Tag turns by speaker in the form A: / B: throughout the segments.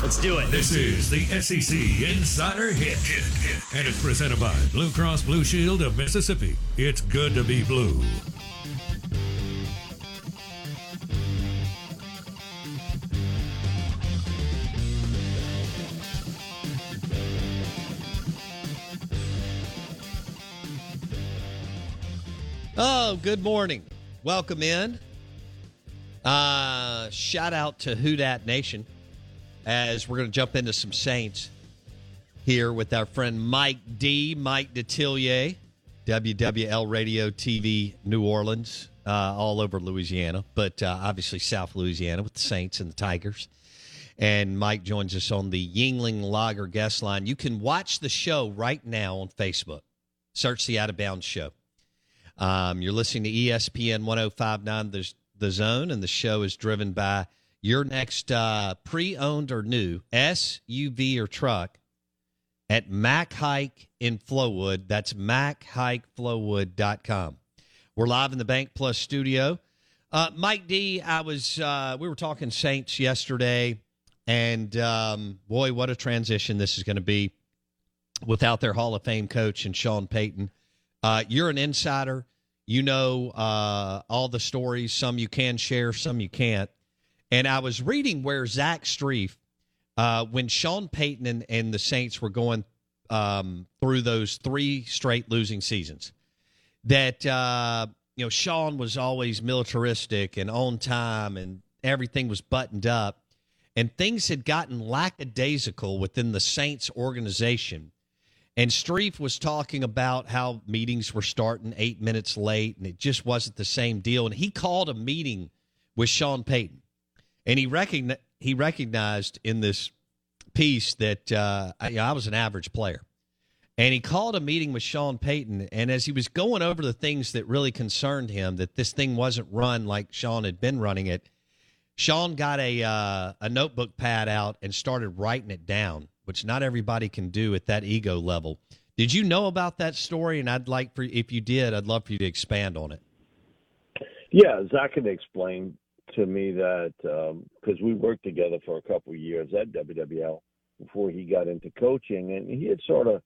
A: Let's do it.
B: This is the SEC Insider Hit. And it's presented by Blue Cross Blue Shield of Mississippi. It's good to be blue.
A: Oh, good morning. Welcome in. Uh, shout out to Who Dat Nation as we're going to jump into some Saints here with our friend Mike D. Mike Detillier, WWL Radio TV New Orleans, uh, all over Louisiana, but uh, obviously South Louisiana with the Saints and the Tigers. And Mike joins us on the Yuengling Lager guest line. You can watch the show right now on Facebook. Search the Out of Bounds Show. Um, you're listening to ESPN 1059 the, the Zone, and the show is driven by your next uh, pre owned or new SUV or truck at Mac Haik in Flowood. That's MacHaikFlowood.com. We're live in the Bank Plus studio. Uh, Mike D, I was, uh, we were talking Saints yesterday, and um, boy, what a transition this is going to be without their Hall of Fame coach and Sean Payton. Uh, you're an insider. You know uh, all the stories. Some you can share, some you can't. And I was reading where Zach Strief, uh, when Sean Payton and, and, the Saints were going um, through those three straight losing seasons, that uh, you know Sean was always militaristic and on time, and everything was buttoned up, and things had gotten lackadaisical within the Saints organization. And Strief was talking about how meetings were starting eight minutes late, and it just wasn't the same deal. And he called a meeting with Sean Payton, and he recognized he recognized in this piece that uh, I, I was an average player, and he called a meeting with Sean Payton. And as he was going over the things that really concerned him, that this thing wasn't run like Sean had been running it, Sean got a uh, a notebook pad out and started writing it down which not everybody can do at that ego level. Did you know about that story? And I'd like for if you did, I'd love for you to expand on it.
C: Yeah, Zach can explained to me that because um, we worked together for a couple of years at WWL before he got into coaching, and he had sort of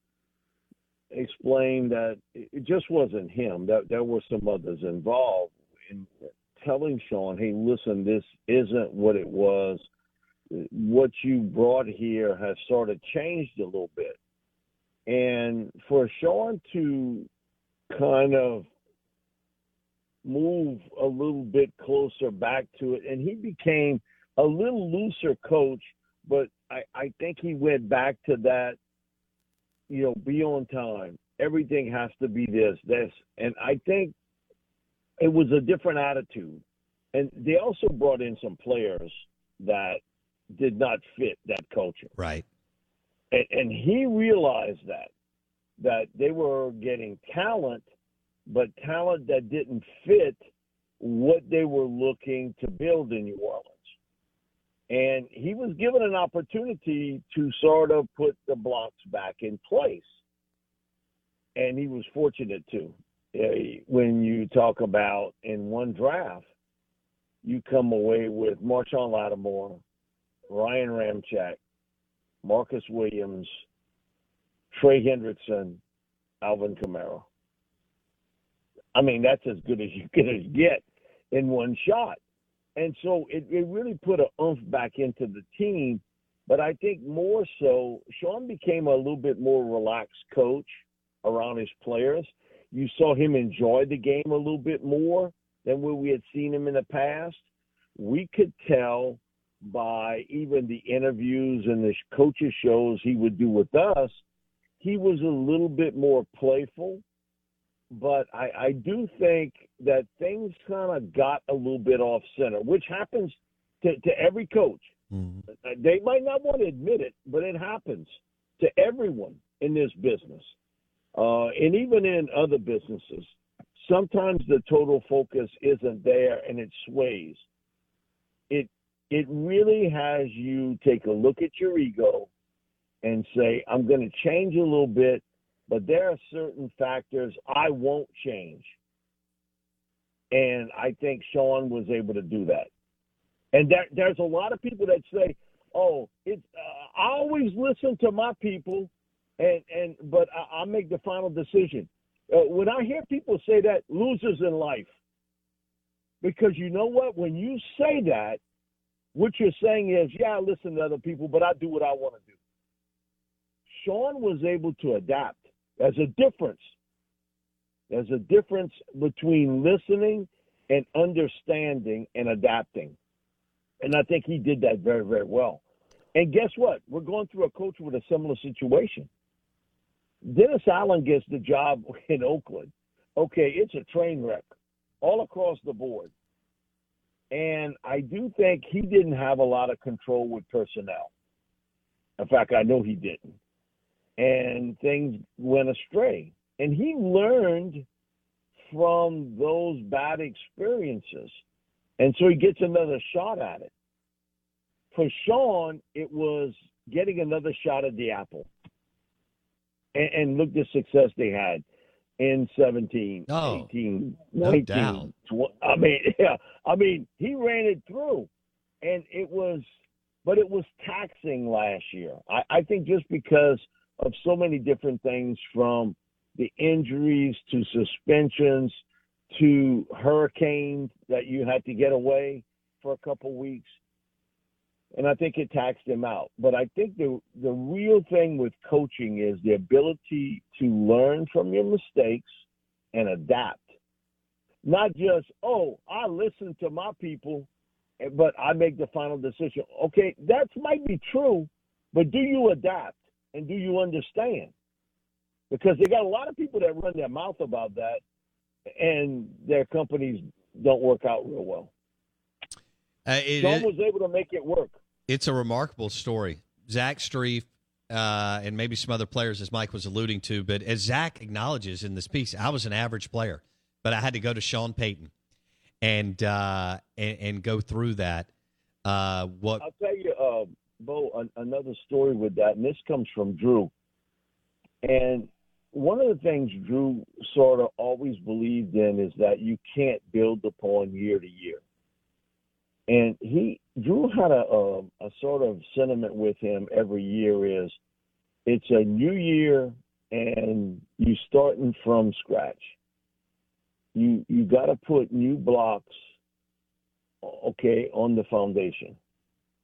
C: explained that it just wasn't him; that there were some others involved in telling Sean, "Hey, listen, this isn't what it was." what you brought here has sort of changed a little bit. And for Sean to kind of move a little bit closer back to it, and he became a little looser coach, but I, I think he went back to that, you know, be on time. Everything has to be this, this. And I think it was a different attitude. And they also brought in some players that did not fit that culture.
A: Right.
C: And, and he realized that that they were getting talent, but talent that didn't fit what they were looking to build in New Orleans. And he was given an opportunity to sort of put the blocks back in place. And he was fortunate to. Uh, when you talk about in one draft, you come away with Marshon Lattimore, Ryan Ramczyk, Marcus Williams, Trey Hendrickson, Alvin Kamara. I mean, that's as good as you can get in one shot. And so it, it really put an oomph back into the team. But I think more so, Sean became a little bit more relaxed coach around his players. You saw him enjoy the game a little bit more than where we had seen him in the past. We could tell by even the interviews and the coaches shows he would do with us, he was a little bit more playful but I, I do think that things kind of got a little bit off center, which happens to, to every coach. Mm-hmm. They might not want to admit it, but it happens to everyone in this business, uh, and even in other businesses. Sometimes the total focus isn't there, and it sways. It it really has you take a look at your ego and say, "I'm going to change a little bit but there are certain factors I won't change. And I think Sean was able to do that. And there, there's a lot of people that say, "Oh, it's uh, I always listen to my people, and and but I, I make the final decision." Uh, when I hear people say that, losers in life, because you know what? When you say that, what you're saying is, "Yeah, I listen to other people, but I do what I want to do." Sean was able to adapt. There's a difference. There's a difference between listening and understanding and adapting. And I think he did that very, very well. And guess what? We're going through a coach with a similar situation. Dennis Allen gets the job in Oakland. Okay, it's a train wreck all across the board. And I do think he didn't have a lot of control with personnel. In fact, I know he didn't and things went astray. And he learned from those bad experiences. And so he gets another shot at it. For Sean, it was getting another shot at the apple. And, and look the success they had in 17, oh, 18, no 19. Doubt. 20, I mean, yeah. I mean, he ran it through. And it was, but it was taxing last year. I, I think just because – of so many different things from the injuries to suspensions to hurricanes that you had to get away for a couple weeks. And I think it taxed him out. But I think the the real thing with coaching is the ability to learn from your mistakes and adapt. Not just, oh, I listen to my people, but I make the final decision. Okay, that might be true, but do you adapt? And do you understand? Because they got a lot of people that run their mouth about that, and their companies don't work out real well. Uh, it, John was able to make it work.
A: It's a remarkable story. Zach Strief, uh, and maybe some other players, as Mike was alluding to, but as Zach acknowledges in this piece, I was an average player, but I had to go to Sean Payton and uh, and, and, go through that. Uh, what
C: I'll tell you, uh, Bo, an, another story with that, and this comes from Drew. And one of the things Drew sort of always believed in is that you can't build upon year to year. And he, Drew had a, a, a sort of sentiment with him every year is it's a new year and you starting from scratch. You you got to put new blocks, okay, on the foundation.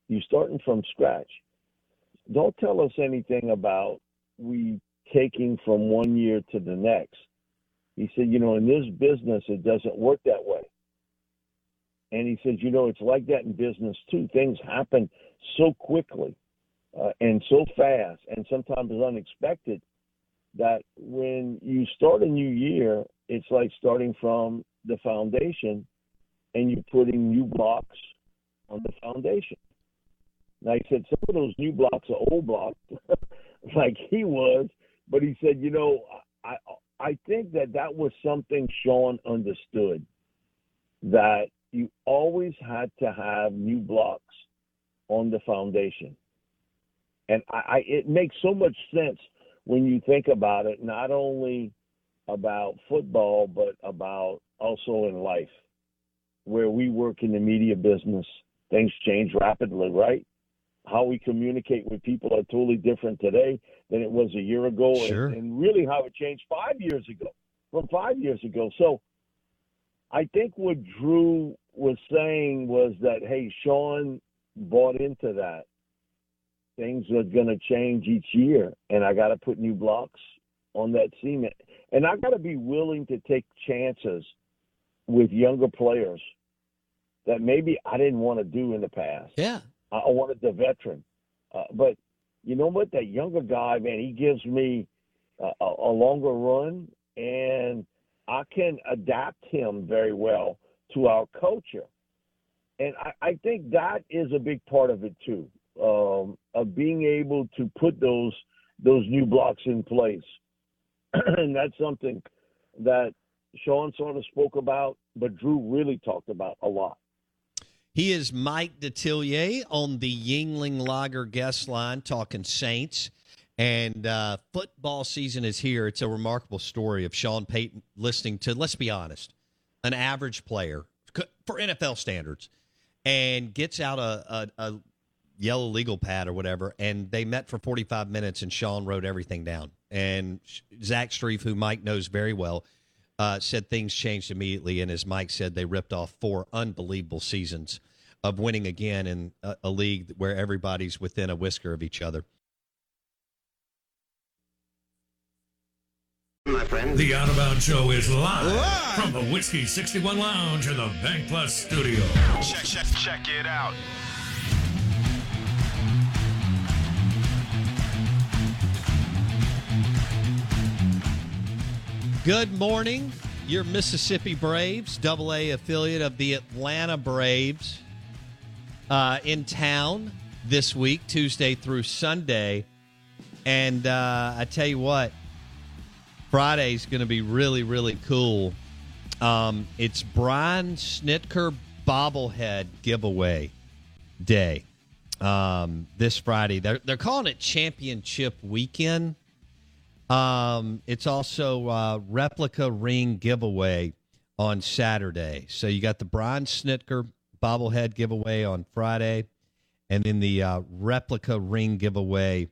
C: You're starting from scratch. Don't tell us anything about we taking from one year to the next. He said, you know, in this business, it doesn't work that way. And he said, you know, it's like that in business too. Things happen so quickly uh, and so fast and sometimes unexpected that when you start a new year, it's like starting from the foundation and you're putting new blocks on the foundation. Now he said some of those new blocks are old blocks, like he was, but he said, you know, I I think that that was something Sean understood. that you always had to have new blocks on the foundation. And I, I, it makes so much sense when you think about it, not only about football, but about also in life, where we work in the media business. Things change rapidly, right? How we communicate with people are totally different today than it was a year ago,
A: Sure.
C: and, and really how it changed five years ago from five years ago. So I think what Drew was saying was that, hey, Sean bought into that. Things are going to change each year, and I got to put new blocks on that cement. And I got to be willing to take chances with younger players that maybe I didn't want to do in the past.
A: Yeah.
C: I wanted the veteran. Uh, but you know what? That younger guy, man, he gives me a, a, a longer run, and I can adapt him very well to our culture. And I, I think that is a big part of it too, um, of being able to put those those new blocks in place. and that's something that Sean sort of spoke about, but Drew really talked about a lot.
A: He is Mike Detillier on the Yuengling Lager guest line talking Saints. And uh, football season is here. It's a remarkable story of Sean Payton listening to, let's be honest, an average player for NFL standards and gets out a, a, a yellow legal pad or whatever. And they met for 45 minutes and Sean wrote everything down. And Zach Strief, who Mike knows very well, uh, said things changed immediately. And as Mike said, they ripped off four unbelievable seasons of winning again in a, a league where everybody's within a whisker of each other.
D: my friend.
B: The Out of Bounds Show is live, from the Whiskey 61 Lounge in the Bank Plus studio.
D: Check, check, check it out.
A: Good morning. Your Mississippi Braves, double A affiliate of the Atlanta Braves, uh, in town this week, Tuesday through Sunday. And uh, I tell you what, Friday's going to be really, really cool. Um, it's Brian Snitker bobblehead giveaway day um, this Friday. They're, they're calling it Championship Weekend. Um, it's also uh, replica ring giveaway on Saturday. So you got the Brian Snitker bobblehead giveaway on Friday, and then the uh, replica ring giveaway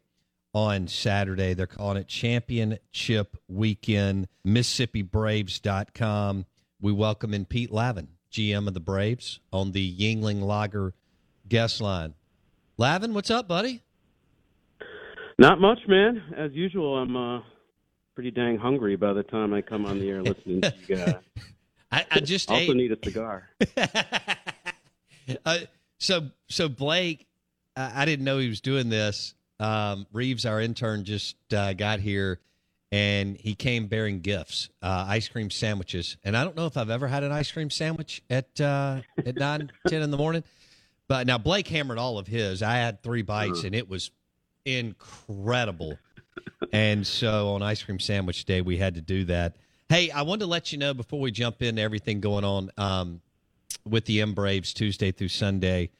A: on Saturday. They're calling it Championship Weekend. MississippiBraves.com. We welcome in Pete Laven, GM of the Braves, on the Yuengling Lager guest line. Laven, what's up, buddy?
E: Not much, man. As usual, I'm uh, pretty dang hungry by the time I come on the air listening to you guys.
A: I, I just
E: also
A: ate.
E: need a cigar.
A: uh, so so Blake, I, I didn't know he was doing this. Um, Reeves, our intern, just uh, got here, and he came bearing gifts, uh, ice cream sandwiches. And I don't know if I've ever had an ice cream sandwich at uh, at nine ten in the morning. But now Blake hammered all of his. I had three bites, and it was incredible. and so on ice cream sandwich day, we had to do that. Hey, I wanted to let you know before we jump into everything going on um, with the M Braves Tuesday through Sunday.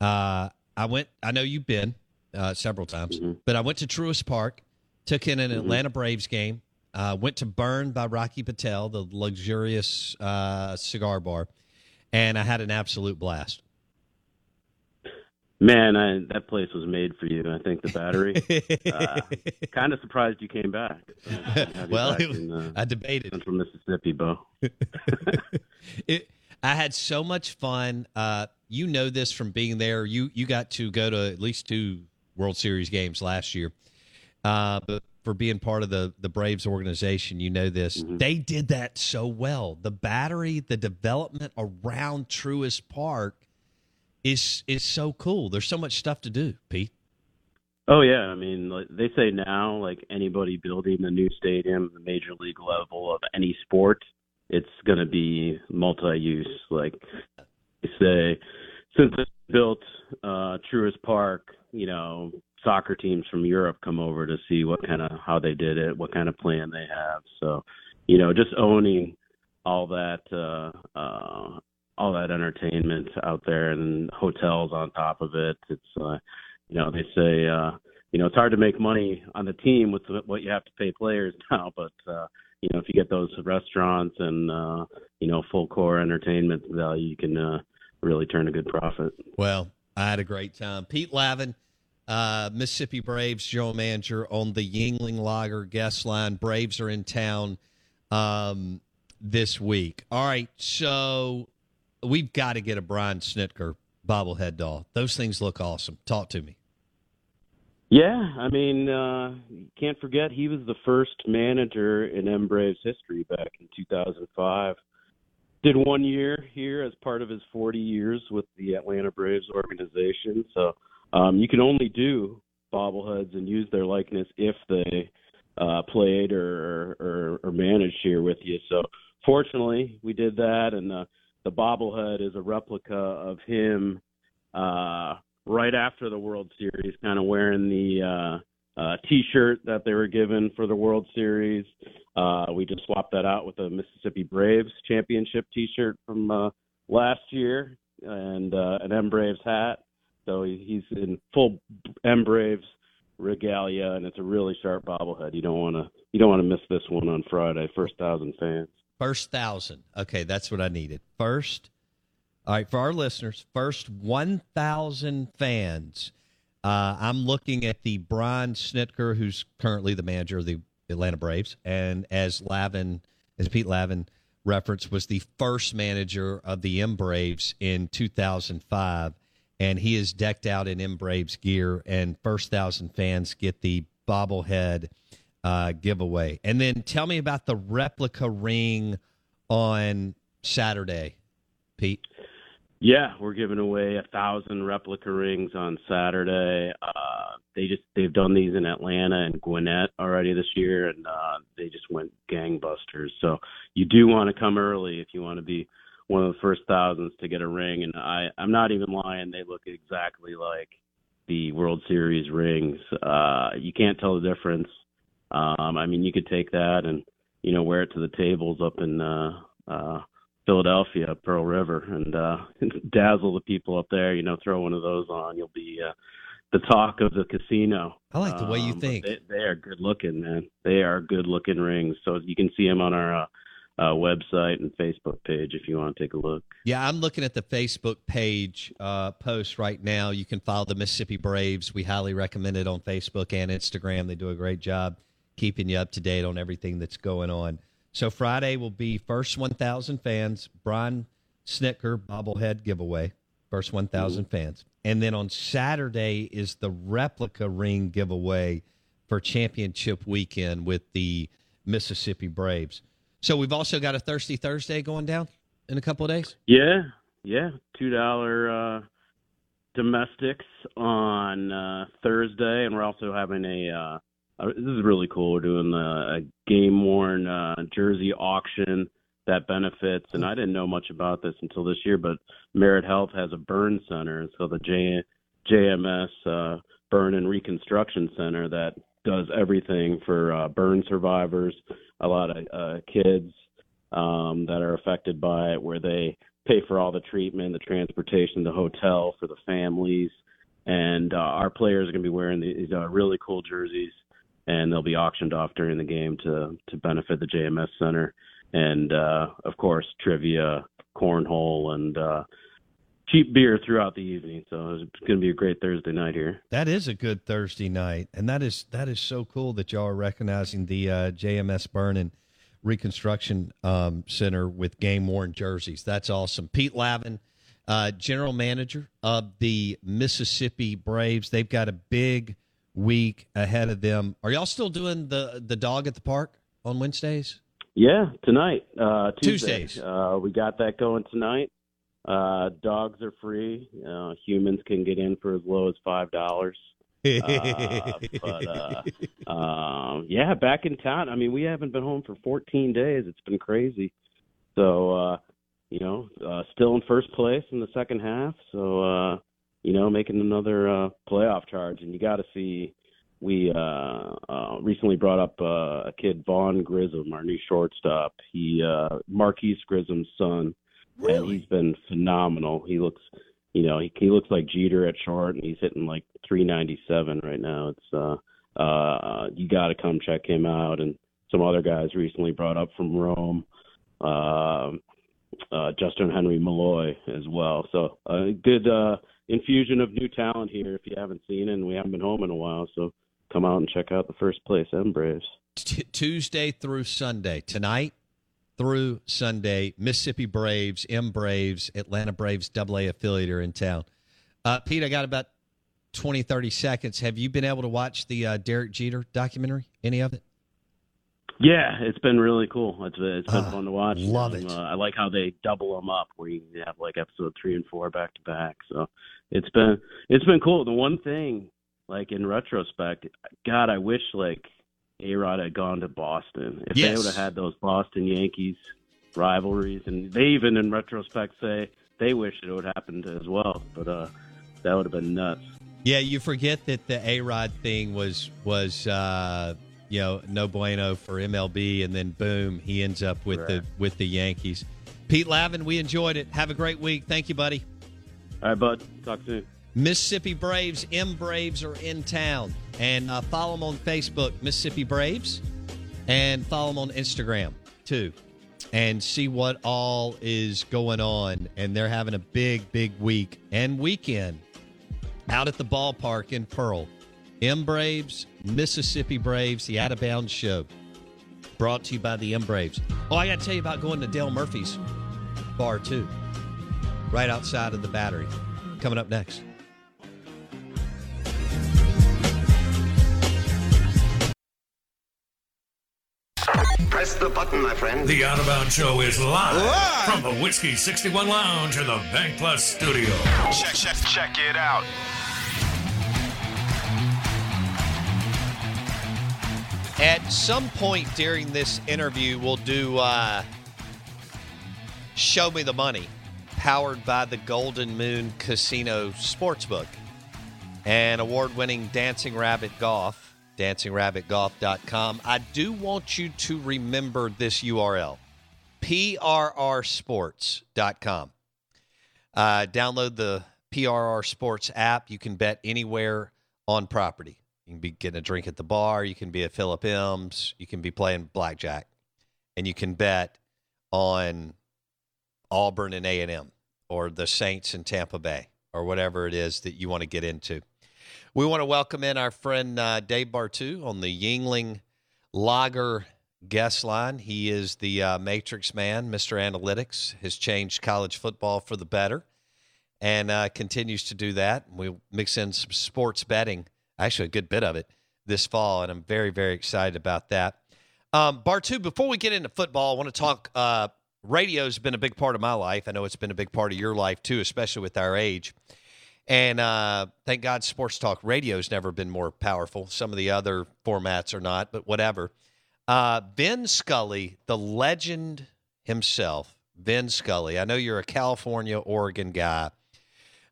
A: Uh, I went. I know you've been uh, several times, but I went to Truist Park, took in an Atlanta Braves game. Uh, went to Burn by Rocky Patel, the luxurious uh, cigar bar, and I had an absolute blast.
E: Man, I, that place was made for you. I think the battery. uh, kind of surprised you came back. You
A: well,
E: back
A: it,
E: in, uh,
A: I debated.
E: Central Mississippi, Bo.
A: it, I had so much fun. Uh, you know this from being there. You you got to go to at least two World Series games last year. Uh, but for being part of the the Braves organization, you know this. They did that so well. The battery, the development around Truist Park is is so cool. There's so much stuff to do, Pete.
E: Oh yeah, I mean, like, they say now, like anybody building a new stadium, the major league level of any sport, it's going to be multi-use. Like they say, since it's built uh, Truist Park, you know, soccer teams from Europe come over to see what kind of how they did it, what kind of plan they have. So, you know, just owning all that uh, uh, all that entertainment out there and hotels on top of it. It's uh, you know they say uh, you know it's hard to make money on the team with what you have to pay players now, but uh, you know if you get those restaurants and uh, you know full core entertainment value, you can uh, really turn a good profit.
A: Well, I had a great time. Pete Laven, uh, Mississippi Braves general manager on the Yuengling Lager guest line. Braves are in town um, this week. All right, so we've got to get a Brian Snitker bobblehead doll. Those things look awesome. Talk to me.
E: Yeah, I mean, uh, can't forget he was the first manager in M Braves history back in 2005. Did one year here as part of his 40 years with the Atlanta Braves organization. So um, you can only do bobbleheads and use their likeness if they uh, played or, or or managed here with you. So fortunately, we did that, and the the bobblehead is a replica of him uh, right after the World Series, kind of wearing the uh, uh, T-shirt that they were given for the World Series. Uh, we just swapped that out with a Mississippi Braves championship T-shirt from uh, last year and uh, an M Braves hat. So he's in full M Braves regalia, and it's a really sharp bobblehead. You don't want to you don't want to miss this one on Friday. First thousand fans.
A: First thousand. Okay, that's what I needed. First. All right, for our listeners, first 1,000 fans. Uh, I'm looking at the Brian Snitker, who's currently the manager of the Atlanta Braves, and as Laven, as Pete Laven referenced, was the first manager of the M Braves in 2005 and he is decked out in M Braves gear, and first thousand fans get the bobblehead uh, giveaway. And then tell me about the replica ring on Saturday, Pete.
E: Yeah, we're giving away a thousand replica rings on Saturday. Uh, they just they've done these in Atlanta and Gwinnett already this year, and uh, they just went gangbusters. So you do want to come early if you want to be one of the first thousands to get a ring, and I I'm not even lying. They look exactly like the World Series rings. Uh, you can't tell the difference. Um, I mean, you could take that and you know wear it to the tables up in uh, uh, Philadelphia, Pearl River, and uh, dazzle the people up there. You know, throw one of those on, you'll be uh, the talk of the casino.
A: I like the way you
E: um,
A: think.
E: They, they are good looking, man. They are good looking rings. So you can see them on our uh, uh, website and Facebook page if you want to take a look.
A: Yeah, I'm looking at the Facebook page uh, post right now. You can follow the Mississippi Braves. We highly recommend it on Facebook and Instagram. They do a great job keeping you up to date on everything that's going on. So Friday will be first 1,000 fans, Brian Snitker bobblehead giveaway, first 1,000 mm-hmm. fans. And then on Saturday is the replica ring giveaway for championship weekend with the Mississippi Braves. So we've also got a Thirsty Thursday going down in a couple of days.
E: Yeah, yeah, two dollar uh, domestics on uh, Thursday, and we're also having a. Uh, uh, this is really cool. We're doing a, a game worn uh, jersey auction that benefits, and I didn't know much about this until this year, but Merit Health has a burn center, so the J, JMS uh, Burn and Reconstruction Center that does everything for uh, burn survivors, a lot of uh, kids um, that are affected by it, where they pay for all the treatment, the transportation, the hotel for the families, and uh, our players are going to be wearing these uh, really cool jerseys, and they'll be auctioned off during the game to to benefit the JMS Center, and uh, of course trivia, cornhole, and uh, cheap beer throughout the evening. So it's going to be a great Thursday night here.
A: That is a good Thursday night, and that is that is so cool that y'all are recognizing the uh, JMS Burn and Reconstruction um, Center with game worn jerseys. That's awesome. Pete Laven, uh, general manager of the Mississippi Braves. They've got a big week ahead of them. Are y'all still doing the the dog at the park on Wednesdays?
E: Yeah, tonight, uh, Tuesday.
A: Tuesdays.
E: Uh, we got that going tonight. Uh, dogs are free. Uh, humans can get in for as low as five dollars. uh, but uh, um, yeah, back in town. I mean, we haven't been home for 14 days. It's been crazy. So uh, you know, uh, still in first place in the second half. So uh, you know, making another uh, playoff charge, and you got to see. We uh, uh, recently brought up uh, a kid, Vaughn Grissom, our new shortstop. He uh, Marquise Grissom's son and he's been phenomenal. He looks, you know, he, he looks like Jeter at short, and he's hitting like 397 right now. It's uh, uh, you got to come check him out, and some other guys recently brought up from Rome. Uh, uh, Justin Henry Malloy as well. So a good uh, infusion of new talent here. If you haven't seen it, and we haven't been home in a while, so come out and check out the first place M Braves.
A: T- Tuesday through Sunday tonight through Sunday. Mississippi Braves, M Braves, Atlanta Braves, Double A affiliate are in town. Uh, Pete, I got about 20, 30 seconds. Have you been able to watch the uh, Derek Jeter documentary? Any of it?
E: Yeah, it's been really cool. It's been, it's been
A: Ah,
E: fun to watch.
A: love
E: Um,
A: it.
E: Uh, I like how they double them up, where you have like episode three and four back to back. So it's been it's been cool. The one thing, like in retrospect, God, I wish like A Rod had gone to Boston. If they would have had those Boston Yankees rivalries, and they even in retrospect say they wish it would have happened as well. But uh, that would have been nuts.
A: Yeah, you forget that the A Rod thing was was uh, you know no bueno for MLB, and then boom, he ends up with the with the Yankees. Pete Laven, we enjoyed it. Have a great week. Thank you, buddy.
E: All right, bud. Talk soon.
A: Mississippi Braves, M Braves are in town, and uh, follow them on Facebook, Mississippi Braves, and follow them on Instagram too, and see what all is going on. And they're having a big, big week and weekend out at the ballpark in Pearl. M Braves, Mississippi Braves, the Out of Bounds Show, brought to you by the M Braves. Oh, I got to tell you about going to Dale Murphy's bar too, right outside of the Battery. Coming up next.
F: Press the button, my friend.
B: The Out of Bounds Show is live, from the Whiskey 61 Lounge in the Bank Plus studio.
D: Check, check, check it out.
A: At some point during this interview, we'll do uh, Show Me the Money, powered by the Golden Moon Casino Sportsbook and award winning Dancing Rabbit Golf, dancingrabbitgolf.com. I do want you to remember this URL prrsports.com. Uh, download the PRR Sports app. You can bet anywhere on property. You can be getting a drink at the bar. You can be at Philip M's. You can be playing blackjack, and you can bet on Auburn and A and M, or the Saints in Tampa Bay, or whatever it is that you want to get into. We want to welcome in our friend uh, Dave Bartoo on the Yuengling Lager guest line. He is the uh, Matrix man, Mr. Analytics, has changed college football for the better and uh, continues to do that. We'll mix in some sports betting, actually, a good bit of it this fall, and I'm very, very excited about that. Um, Bartoo, before we get into football, I want to talk. Uh, radio's been a big part of my life. I know it's been a big part of your life too, especially with our age. And uh, thank God, sports talk radio's never been more powerful. Some of the other formats are not, but whatever. Uh, Vin Scully, the legend himself, Vin Scully. I know you're a California, Oregon guy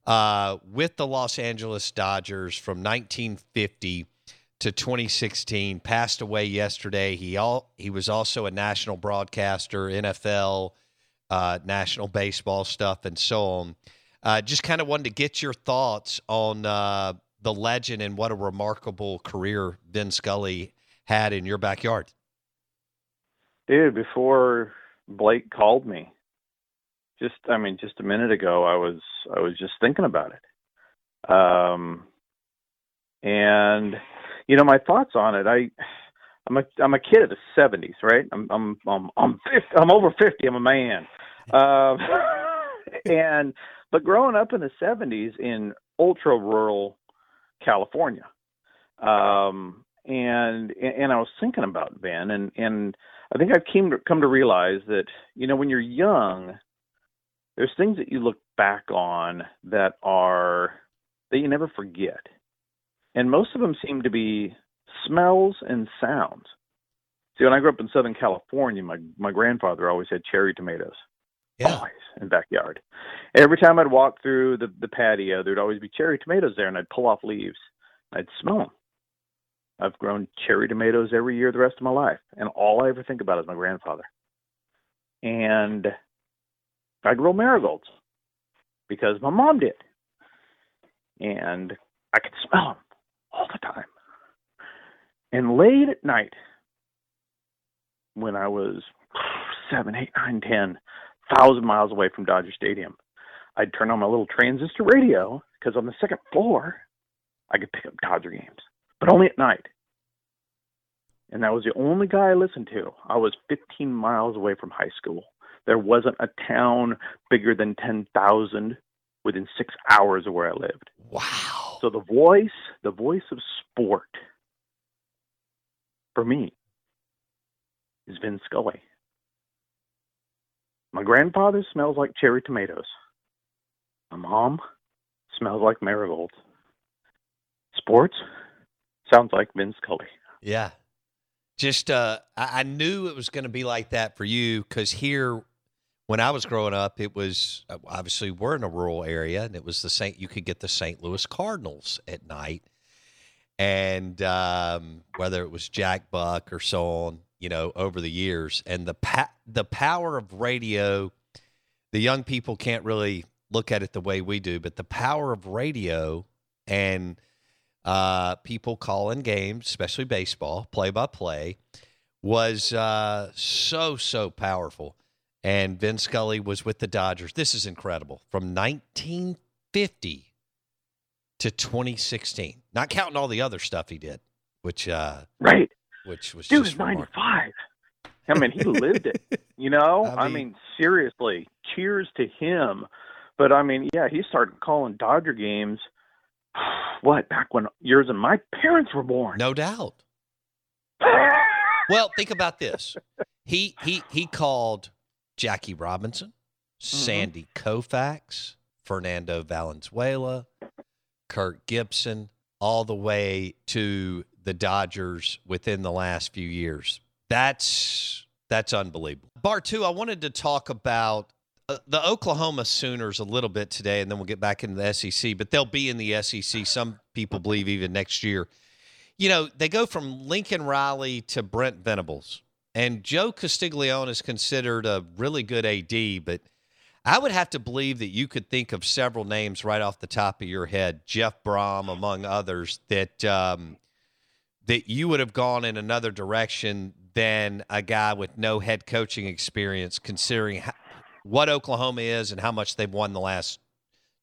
A: uh, with the Los Angeles Dodgers from 1950 to 2016. Passed away yesterday. He all he was also a national broadcaster, NFL, uh, national baseball stuff, and so on. Uh, just kind of wanted to get your thoughts on uh, the legend and what a remarkable career Vin Scully had in your backyard.
G: Dude, before Blake called me, just I mean, just a minute ago, I was I was just thinking about it. Um, and you know, my thoughts on it. I I'm a I'm a kid of the '70s, right? I'm I'm I'm I'm 50, I'm over 50. I'm a man. Um, and but growing up in the '70s in ultra rural California, um, and and I was thinking about Vin, and and I think I've came to come to realize that you know when you're young, there's things that you look back on that are that you never forget, and most of them seem to be smells and sounds. See, when I grew up in Southern California, my my grandfather always had cherry tomatoes. Always in the backyard. Every time I'd walk through the the patio, there'd always be cherry tomatoes there, and I'd pull off leaves. I'd smell them. I've grown cherry tomatoes every year the rest of my life, and all I ever think about is my grandfather. And I'd grow marigolds because my mom did, and I could smell them time. And late at night, when I was seven, eight, nine, ten, thousand miles away from Dodger Stadium, I'd turn on my little transistor radio because on the second floor, I could pick up Dodger games, but only at night. And that was the only guy I listened to. I was 15 miles away from high school. There wasn't a town bigger than 10,000 within six hours of where I lived.
A: Wow.
G: So the voice, the voice of sport for me is Vin Scully. My grandfather smells like cherry tomatoes. My mom smells like marigolds. Sports sounds like Vin Scully.
A: Yeah. Just, uh, I, I knew it was to be like that for you because here, when I was growing up, it was uh, obviously we're in a rural area, and it was the Saint. You could get the St. Louis Cardinals at night, and um, whether it was Jack Buck or so on, you know, over the years, and the pa- the power of radio. The young people can't really look at it the way we do, but the power of radio and uh, people calling games, especially baseball, play by play, was uh, so, so powerful. And Vin Scully was with the Dodgers. This is incredible. From 1950 to 2016, not counting all the other stuff he did, which uh,
G: right,
A: which was
G: dude
A: just
G: is 95. I mean, he lived it. You know,
A: I
G: I
A: mean-
G: mean, seriously, cheers to him. But I mean, yeah, he started calling Dodger games. What back when yours and my parents were born?
A: No doubt. Well, think about this. He he he called Jackie Robinson, Sandy Koufax, Fernando Valenzuela, Kirk Gibson, all the way to the Dodgers within the last few years. That's that's unbelievable. Bartoo, I wanted to talk about uh, the Oklahoma Sooners a little bit today, and then we'll get back into the SEC. But they'll be in the SEC. Some people believe even next year you know, they go from Lincoln Riley to Brent Venables. And Joe Castiglione is considered a really good AD, but I would have to believe that you could think of several names right off the top of your head, Jeff Brohm among others, that um, that you would have gone in another direction than a guy with no head coaching experience, considering how, what Oklahoma is and how much they've won the last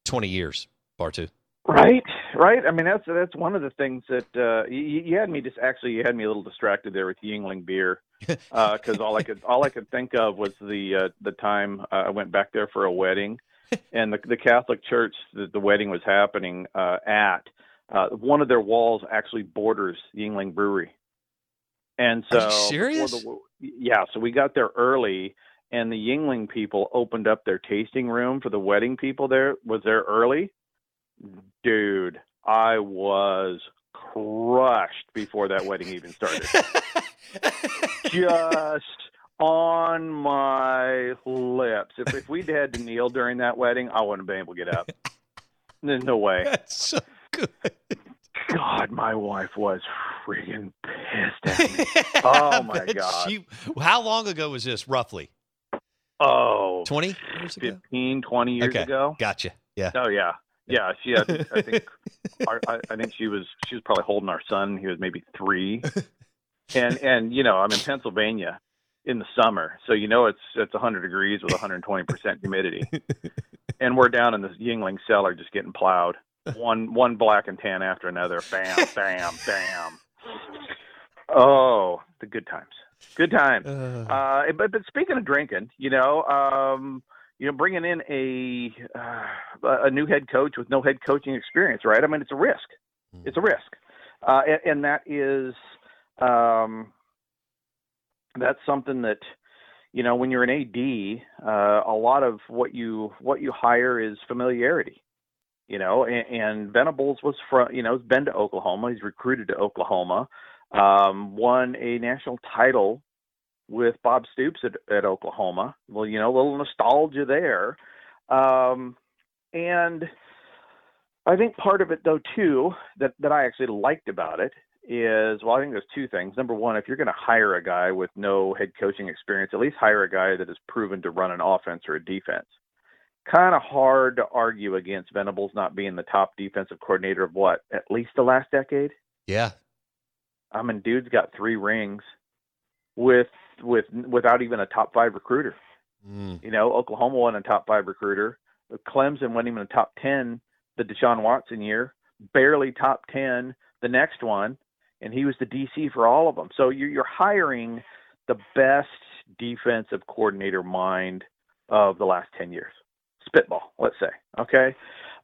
A: twenty years. Bartoo.
G: Right, right. I mean, that's that's one of the things that uh, you, you had me just actually you had me a little distracted there with Yuengling beer because all I could all I could think of was the uh, the time uh, I went back there for a wedding, and the the Catholic church that the wedding was happening uh, at uh, one of their walls actually borders Yuengling Brewery, and so
A: Are you serious?
G: the- yeah, so we got there early. And the Yuengling people opened up their tasting room for the wedding people. There was there early, dude, I was crushed before that wedding even started. Just on my lips. If, if we'd had to kneel during that wedding, I wouldn't have been able to get up. There's no way.
A: That's so good.
G: God, my wife was freaking pissed at me. Oh, my God.
A: she- how long ago was this, roughly?
G: Oh,
A: 20 years ago?
G: 15, 20 years
A: okay.
G: ago.
A: Gotcha. Yeah.
G: Oh yeah, yeah. She had. I think. our, I, I think she was. She was probably holding our son. He was maybe three. And and you know I'm in Pennsylvania in the summer, so you know it's it's 100 degrees with 120 percent humidity, and we're down in the Yuengling cellar just getting plowed. One one black and tan after another. Bam, bam, bam. Oh, the good times. Good times. Uh, but but speaking of drinking, you know, um, you know, bringing in a uh, a new head coach with no head coaching experience, right? I mean, it's a risk. It's a risk, uh, and, and that is um, that's something that you know when you're an AD, uh, a lot of what you what you hire is familiarity. You know, and, and Venables was from you know he's been to Oklahoma. He's recruited to Oklahoma. Um, won a national title with Bob Stoops at, at Oklahoma. Well, you know, a little nostalgia there. Um, and I think part of it, though, too, that, that I actually liked about it is well, I think there's two things. Number one, if you're going to hire a guy with no head coaching experience, at least hire a guy that is proven to run an offense or a defense. kind of hard to argue against Venables not being the top defensive coordinator of what at least the last decade.
A: Yeah,
G: I mean, dude's got three rings with with without even a top five recruiter.
A: Mm.
G: You know, Oklahoma won a top five recruiter. Clemson wasn't even a top ten the Deshaun Watson year, barely top ten the next one, and he was the DC for all of them. So you're, you're hiring the best defensive coordinator mind of the last ten years. Spitball, let's say. Okay.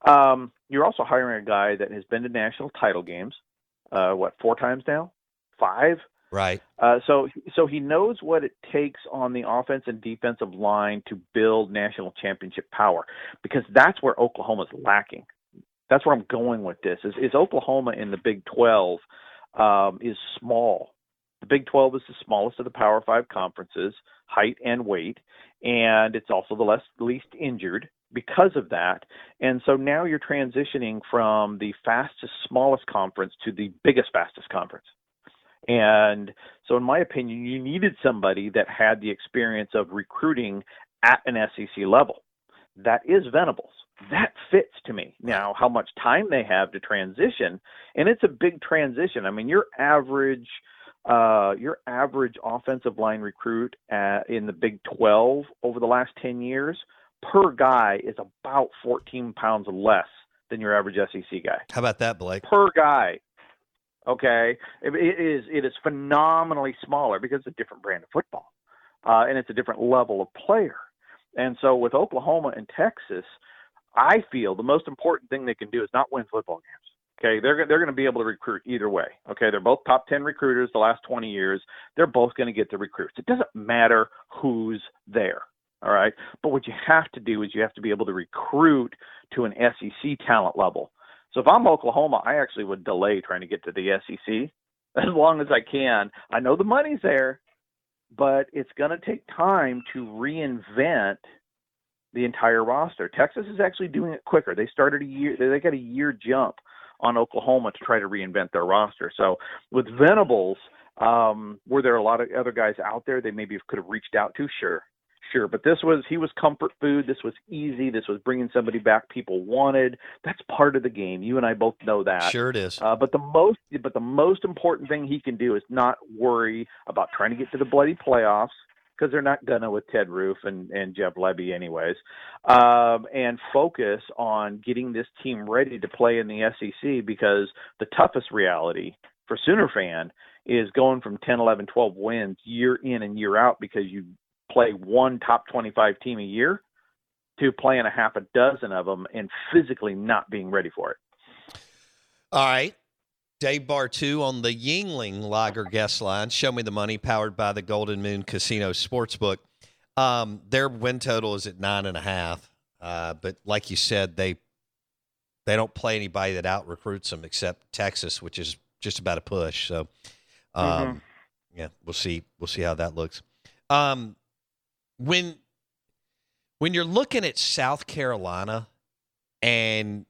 G: Um, you're also hiring a guy that has been to national title games. Uh, what four times now? Five.
A: Right.
G: Uh, so so he knows what it takes on the offense and defensive line to build national championship power because that's where Oklahoma's lacking. That's where I'm going with this. Is, is Oklahoma in the Big 12 um, is small. The Big 12 is the smallest of the Power Five conferences, height and weight, and it's also the less least injured because of that. And so now you're transitioning from the fastest, smallest conference to the biggest, fastest conference. And so, in my opinion, you needed somebody that had the experience of recruiting at an SEC level. That is Venables. That fits to me. Now, how much time they have to transition, and it's a big transition. I mean, your average, uh, your average offensive line recruit at, in the Big 12 over the last 10 years per guy is about 14 pounds less than your average SEC guy.
A: How about that, Blake?
G: Per guy. Okay, it, it is it is phenomenally smaller because it's a different brand of football, uh, and it's a different level of player. And so with Oklahoma and Texas, I feel the most important thing they can do is not win football games. Okay, they're they're going to be able to recruit either way. Okay, they're both top ten recruiters the last 20 years. They're both going to get the recruits. It doesn't matter who's there. All right, but what you have to do is you have to be able to recruit to an SEC talent level. So if I'm Oklahoma, I actually would delay trying to get to the SEC as long as I can. I know the money's there, but it's going to take time to reinvent the entire roster. Texas is actually doing it quicker. They started a year they got a year jump on Oklahoma to try to reinvent their roster. So with Venables, um, were there a lot of other guys out there they maybe could have reached out to? Sure sure. But this was he was comfort food. This was easy. This was bringing somebody back people wanted. That's part of the game. You and I both know that.
A: Sure, it is.
G: Uh, but the most but the most important thing he can do is not worry about trying to get to the bloody playoffs because they're not gonna with Ted Roof and and Jeff Lebby anyways, um, and focus on getting this team ready to play in the SEC because the toughest reality for Sooner fan is going from 10, 11, 12 wins year in and year out because you play one top 25 team a year to playing a half a dozen of them and physically not being ready for it.
A: All right. Dave Bartoo on the Yuengling Lager guest line. Show me the money powered by the Golden Moon Casino Sportsbook. Um, their win total is at nine and a half. Uh, but like you said, they they don't play anybody that out recruits them except Texas, which is just about a push. So, um, mm-hmm. yeah, we'll see. We'll see how that looks. Um, when when you're looking at South Carolina and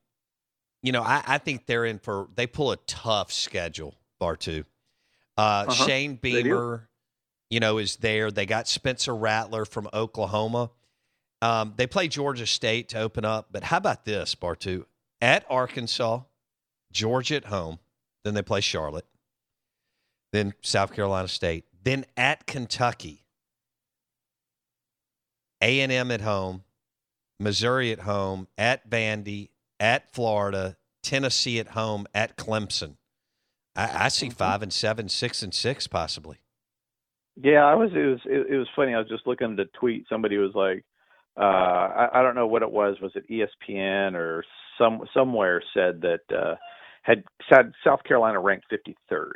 A: you know, I, I think they're in for they pull a tough schedule, Bartoo. Uh, uh-huh. Shane Beamer, you know, is there. They got Spencer Rattler from Oklahoma. Um, they play Georgia State to open up, but how about this, Bartoo? At Arkansas, Georgia at home, then they play Charlotte, then South Carolina State, then at Kentucky, a&M at home, Missouri at home, at Vandy, at Florida, Tennessee at home, at Clemson. I, I see mm-hmm. five and seven, six and six, possibly.
G: Yeah, I was. It was. It, it was funny. I was just looking to tweet. Somebody was like, uh, I, I don't know what it was. Was it ESPN or some somewhere said that uh, had said South Carolina ranked 53rd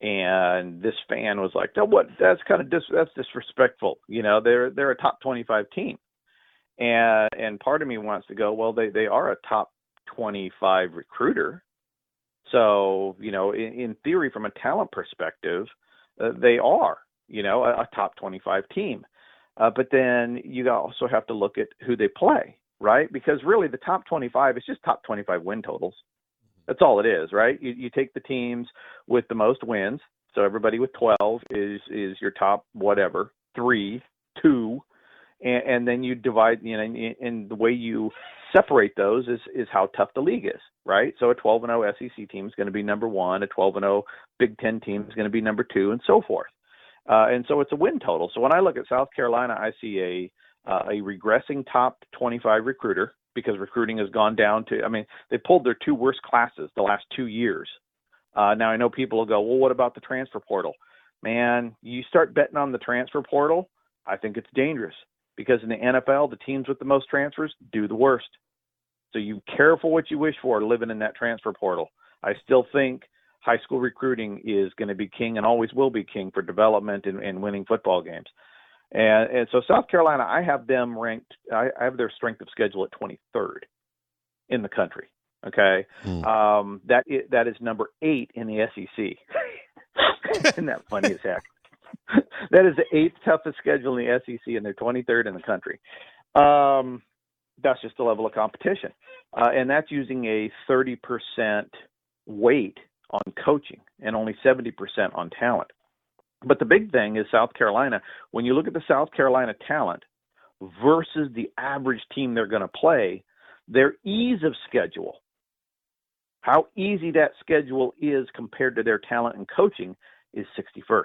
G: and this fan was like, "No, what? That's kind of dis- that's disrespectful." You know, they're they're a top 25 team, and and part of me wants to go, well, they they are a top 25 recruiter, so you know, in, in theory, from a talent perspective, uh, they are, you know, a, a top 25 team. Uh, but then you also have to look at who they play, right? Because really, the top 25 is just top 25 win totals. That's all it is, right? You, you take the teams with the most wins. So everybody with 12 is is your top whatever three, two, and, and then you divide. You know, and, and the way you separate those is is how tough the league is, right? So a 12 and 0 SEC team is going to be number one, a 12 and 0 Big Ten team is going to be number two, and so forth. Uh, and so it's a win total. So when I look at South Carolina, I see a uh, a regressing top 25 recruiter because recruiting has gone down to. I mean, they pulled their two worst classes the last two years. Uh, now I know people will go, well, what about the transfer portal? Man, you start betting on the transfer portal, I think it's dangerous because in the NFL, the teams with the most transfers do the worst. So you careful what you wish for living in that transfer portal. I still think high school recruiting is going to be king and always will be king for development and, and winning football games. And, and so South Carolina, I have them ranked. I, I have their strength of schedule at 23rd in the country. Okay, mm. um, that is, that is number eight in the SEC. Isn't that funny as heck? that is the eighth toughest schedule in the SEC, and they're 23rd in the country. Um, that's just the level of competition, uh, and that's using a 30% weight on coaching and only 70% on talent. But the big thing is South Carolina. When you look at the South Carolina talent versus the average team they're going to play, their ease of schedule, how easy that schedule is compared to their talent and coaching, is 61st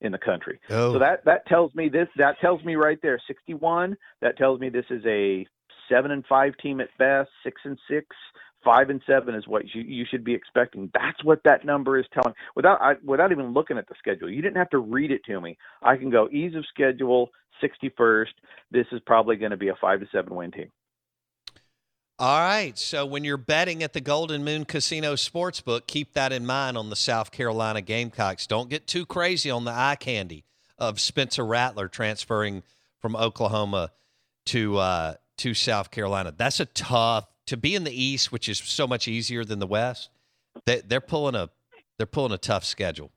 G: in the country. Oh. So that that tells me this. That tells me right there, 61. That tells me this is a seven and five team at best, six and six five and seven is what you, you should be expecting. That's what that number is telling. Without I, without even looking at the schedule, you didn't have to read it to me. I can go ease of schedule, sixty first. This is probably going to be a five to seven win team.
A: All right. So when you're betting at the Golden Moon Casino Sportsbook, keep that in mind on the South Carolina Gamecocks. Don't get too crazy on the eye candy of Spencer Rattler transferring from Oklahoma to uh, to South Carolina. That's a tough to be in the East, which is so much easier than the West, they, are pulling a they're pulling a tough schedule.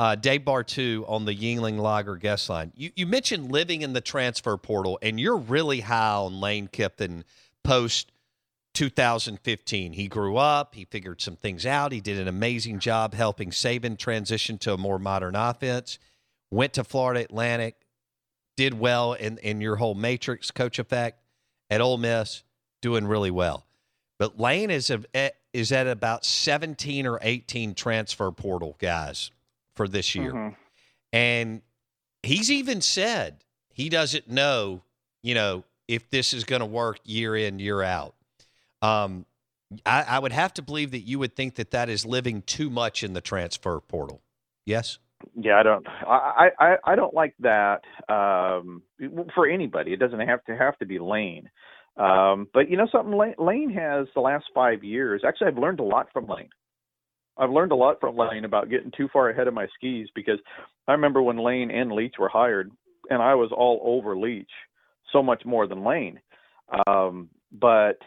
A: Uh, Dave Bartoo on the Yuengling Lager guest line. You, you mentioned living in the transfer portal, and you're really high on Lane Kiffin post 2015. He grew up, he figured some things out, he did an amazing job helping Saban transition to a more modern offense. Went to Florida Atlantic, did well in, in your whole matrix coach effect at Ole Miss, doing really well. But Lane is a, eh, is at about 17 or 18 transfer portal guys for this year. Mm-hmm. And he's even said he doesn't know, you know, if this is going to work year in, year out. Um, I, I, would have to believe that you would think that that is living too much in the transfer portal. Yes.
G: Yeah, I don't. I I, I don't like that um, for anybody. It doesn't have to have to be Lane. Um, but you know something, Lane, has the last five years. Actually, I've learned a lot from Lane. I've learned a lot from Lane about getting too far ahead of my skis because I remember when Lane and Leach were hired, and I was all over Leach so much more than Lane. Um, but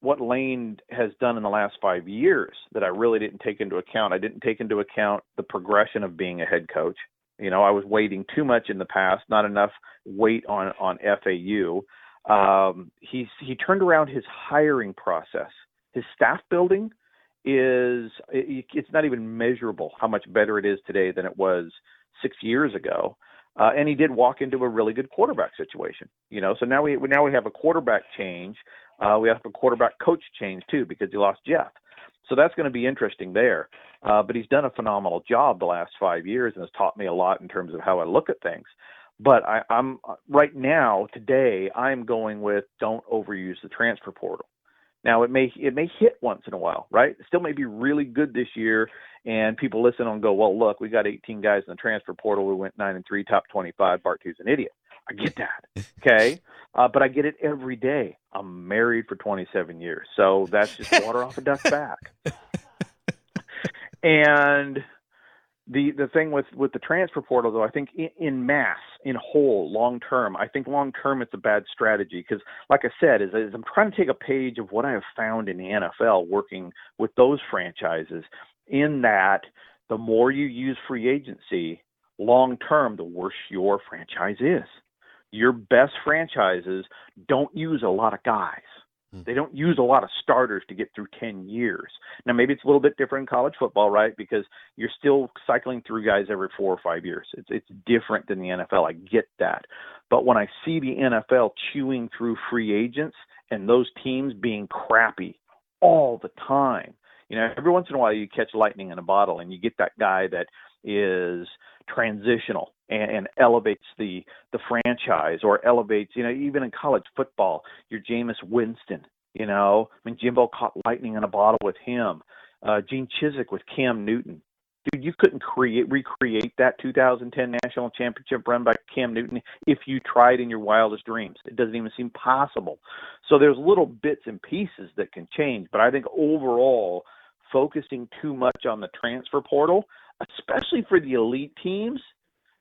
G: what Lane has done in the last five years that I really didn't take into account, I didn't take into account the progression of being a head coach. You know, I was waiting too much in the past, not enough weight on on FAU. Um, he's he turned around his hiring process. His staff building is it, it's not even measurable how much better it is today than it was six years ago. Uh, and he did walk into a really good quarterback situation, you know. So now we now we have a quarterback change. Uh, we have a quarterback coach change too because he lost Jeff. So that's going to be interesting there. Uh, but he's done a phenomenal job the last five years and has taught me a lot in terms of how I look at things. But I, I'm right now today. I'm going with don't overuse the transfer portal. Now it may it may hit once in a while, right? It still may be really good this year, and people listen and go, "Well, look, we got 18 guys in the transfer portal. We went nine and three, top 25. Bartoo's an idiot." I get that, okay, uh, but I get it every day. I'm married for 27 years, so that's just water off a duck's back. And the the thing with with the transfer portal though i think in, in mass in whole long term i think long term it's a bad strategy because like i said is, is i'm trying to take a page of what i have found in the nfl working with those franchises. In that the more you use free agency long term the worse your franchise is. Your best franchises don't use a lot of guys Hmm. They don't use a lot of starters to get through 10 years. Now, maybe it's a little bit different in college football, right? Because you're still cycling through guys every four or five years. It's, it's different than the NFL. I get that. But when I see the NFL chewing through free agents and those teams being crappy all the time, you know, every once in a while you catch lightning in a bottle and you get that guy that is transitional and, and elevates the the franchise or elevates, you know, even in college football, your Jameis Winston, you know, I mean Jimbo caught lightning in a bottle with him. Uh, Gene Chizik with Cam Newton. Dude, you couldn't create recreate that 2010 national championship run by Cam Newton if you tried in your wildest dreams. It doesn't even seem possible. So there's little bits and pieces that can change, but I think overall focusing too much on the transfer portal, especially for the elite teams,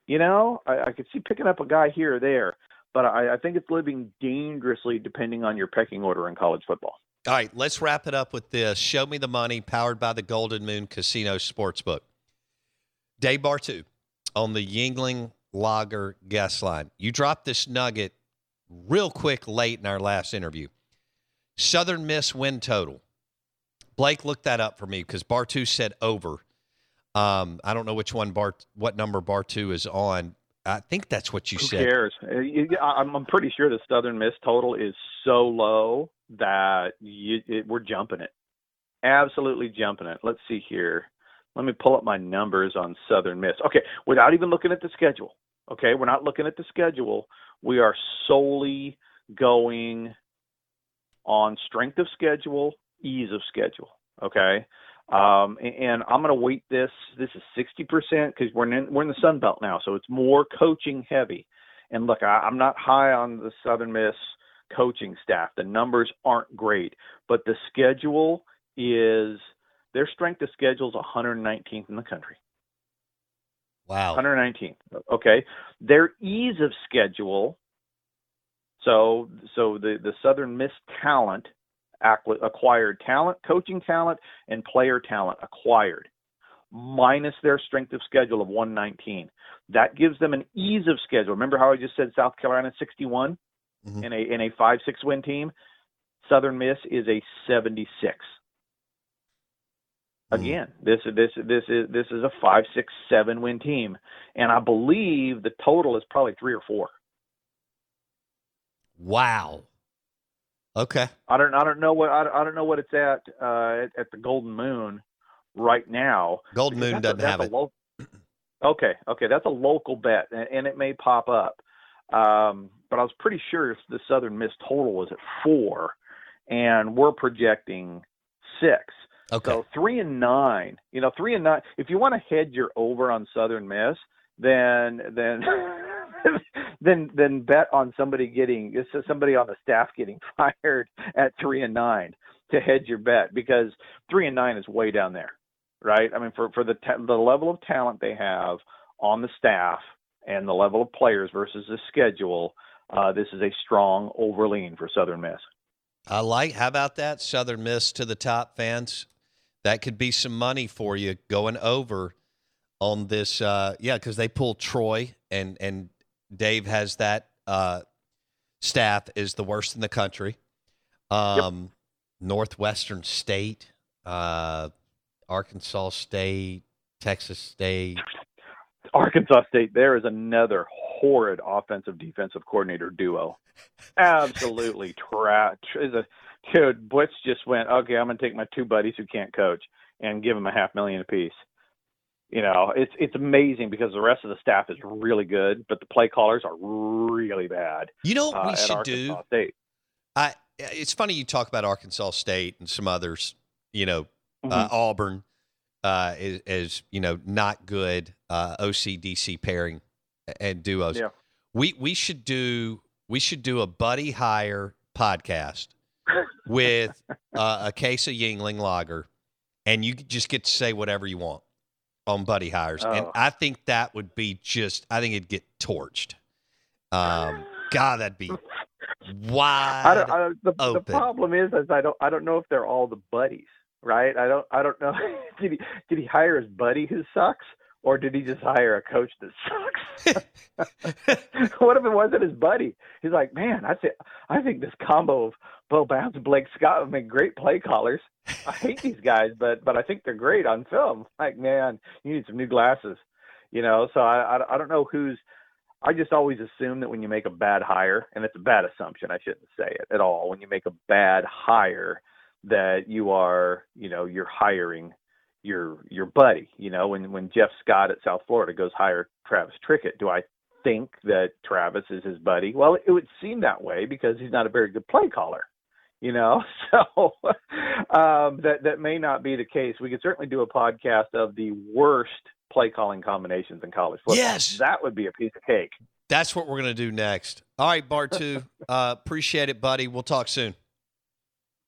G: you know, I, I could see picking up a guy here or there, but I, I think it's living dangerously depending on your pecking order in college football.
A: All right, let's wrap it up with this. Show me the money, powered by the Golden Moon Casino Sportsbook. Dave Bartoo on the Yuengling Lager guest line. You dropped this nugget real quick late in our last interview. Southern Miss win total. Blake looked that up for me because Bartoo said over. Um, I don't know which one bar, what number Bartoo is on. I think that's what you said.
G: Who
A: said.
G: cares? Uh, I'm, I'm pretty sure the Southern Miss total is so low that you, it, we're jumping it. Absolutely jumping it. Let's see here. Let me pull up my numbers on Southern Miss. Okay, without even looking at the schedule. Okay, we're not looking at the schedule. We are solely going on strength of schedule, ease of schedule. Okay, um, and, I'm going to weight this. This is 60% because we're in we're in the Sun Belt now, so it's more coaching heavy. And look, I, I'm not high on the Southern Miss coaching staff. The numbers aren't great, but the schedule is their strength of schedule is 119th in the country.
A: Wow.
G: 119th. Okay. Their ease of schedule. So so the the Southern Miss talent acquired talent, coaching talent, and player talent acquired, minus their strength of schedule of 119. That gives them an ease of schedule. Remember how I just said South Carolina 61
A: Mhm.
G: in a in a five six win team. Southern Miss is a 76. Again, this this this is this is a five six seven win team, and I believe the total is probably three or four.
A: Wow. Okay.
G: I don't I don't know what I don't, I don't know what it's at uh, at, at the Golden Moon right now.
A: Golden Moon doesn't have
G: that's
A: it.
G: a lo- okay, okay, that's a local bet, and, and it may pop up. Um, but I was pretty sure the Southern Miss total was at four, and we're projecting six.
A: Okay.
G: So three and nine, you know, three and nine. If you want to hedge your over on Southern Miss, then then then then bet on somebody getting somebody on the staff getting fired at three and nine to hedge your bet because three and nine is way down there, right? I mean, for for the ta- the level of talent they have on the staff and the level of players versus the schedule, uh, this is a strong overlean for Southern Miss.
A: I like. How about that? Southern Miss to the top fans. That could be some money for you going over on this. Uh, yeah, because they pulled Troy, and and Dave has that uh, staff is the worst in the country. Um, Northwestern State, uh, Arkansas State, Texas State.
G: Arkansas State, there is another horrid offensive defensive coordinator duo. Absolutely trash. Is a dude. Blitz just went. Okay, I'm gonna take my two buddies who can't coach and give them a half million apiece. You know, it's it's amazing because the rest of the staff is really good, but the play callers are really bad.
A: You know what
G: uh,
A: we
G: at
A: should
G: Arkansas
A: do?
G: State.
A: I. It's funny you talk about Arkansas State and some others. You know, uh,
G: Mhm.
A: Auburn uh, is, is you know not good uh, OCDC pairing and duos.
G: Yeah.
A: We we should do we should do a buddy hire podcast with uh, a case of Yuengling Lager, and you just get to say whatever you want on buddy hires, and
G: Oh.
A: I think that would be just I think it'd get torched. Um, God, that'd be wide.
G: I don't, I don't, the, the problem is, is I don't I don't know if they're all the buddies, right? I don't I don't know. did he did he hire his buddy who sucks, or did he just hire a coach that sucks? what if it wasn't his buddy? He's like, man, I think I think this combo of Bo Bounce and Blake Scott would make great play callers. I hate these guys, but but I think they're great on film. Like, man, you need some new glasses, you know. So I I, I don't know who's. I just always assume that when you make a bad hire, and it's a bad assumption, I shouldn't say it at all. When you make a bad hire, that you are, you know, you're hiring your your buddy. You know, when when Jeff Scott at South Florida goes hire Travis Trickett, do I think that Travis is his buddy? Well, it would seem that way because he's not a very good play caller. You know, so um, that that may not be the case. We could certainly do a podcast of the worst play calling combinations in college football.
A: Yes,
G: that would be a piece of cake.
A: That's what we're going to do next. All right, Bartoo, uh, appreciate it, buddy. We'll talk soon.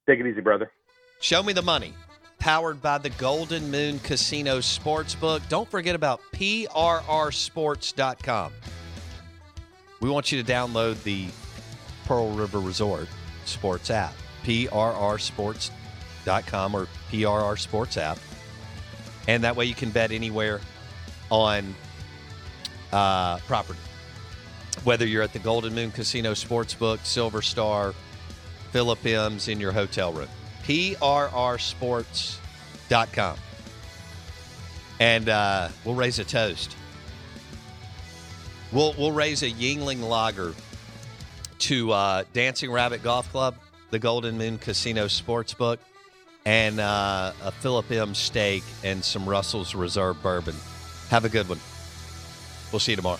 G: Take it easy, brother.
A: Show me the money. Powered by the Golden Moon Casino Sportsbook. Don't forget about PRRSports.com. We want you to download the Pearl River Resort Sports app, PRRSports.com or PRR Sports app. And that way you can bet anywhere on uh, property. Whether you're at the Golden Moon Casino Sportsbook, Silver Star, Philip M's in your hotel room. PRRsports.com. And uh, we'll raise a toast. We'll, we'll raise a Yuengling Lager to uh, Dancing Rabbit Golf Club, the Golden Moon Casino Sportsbook, and uh, a Philip M steak and some Russell's Reserve bourbon. Have a good one. We'll see you tomorrow.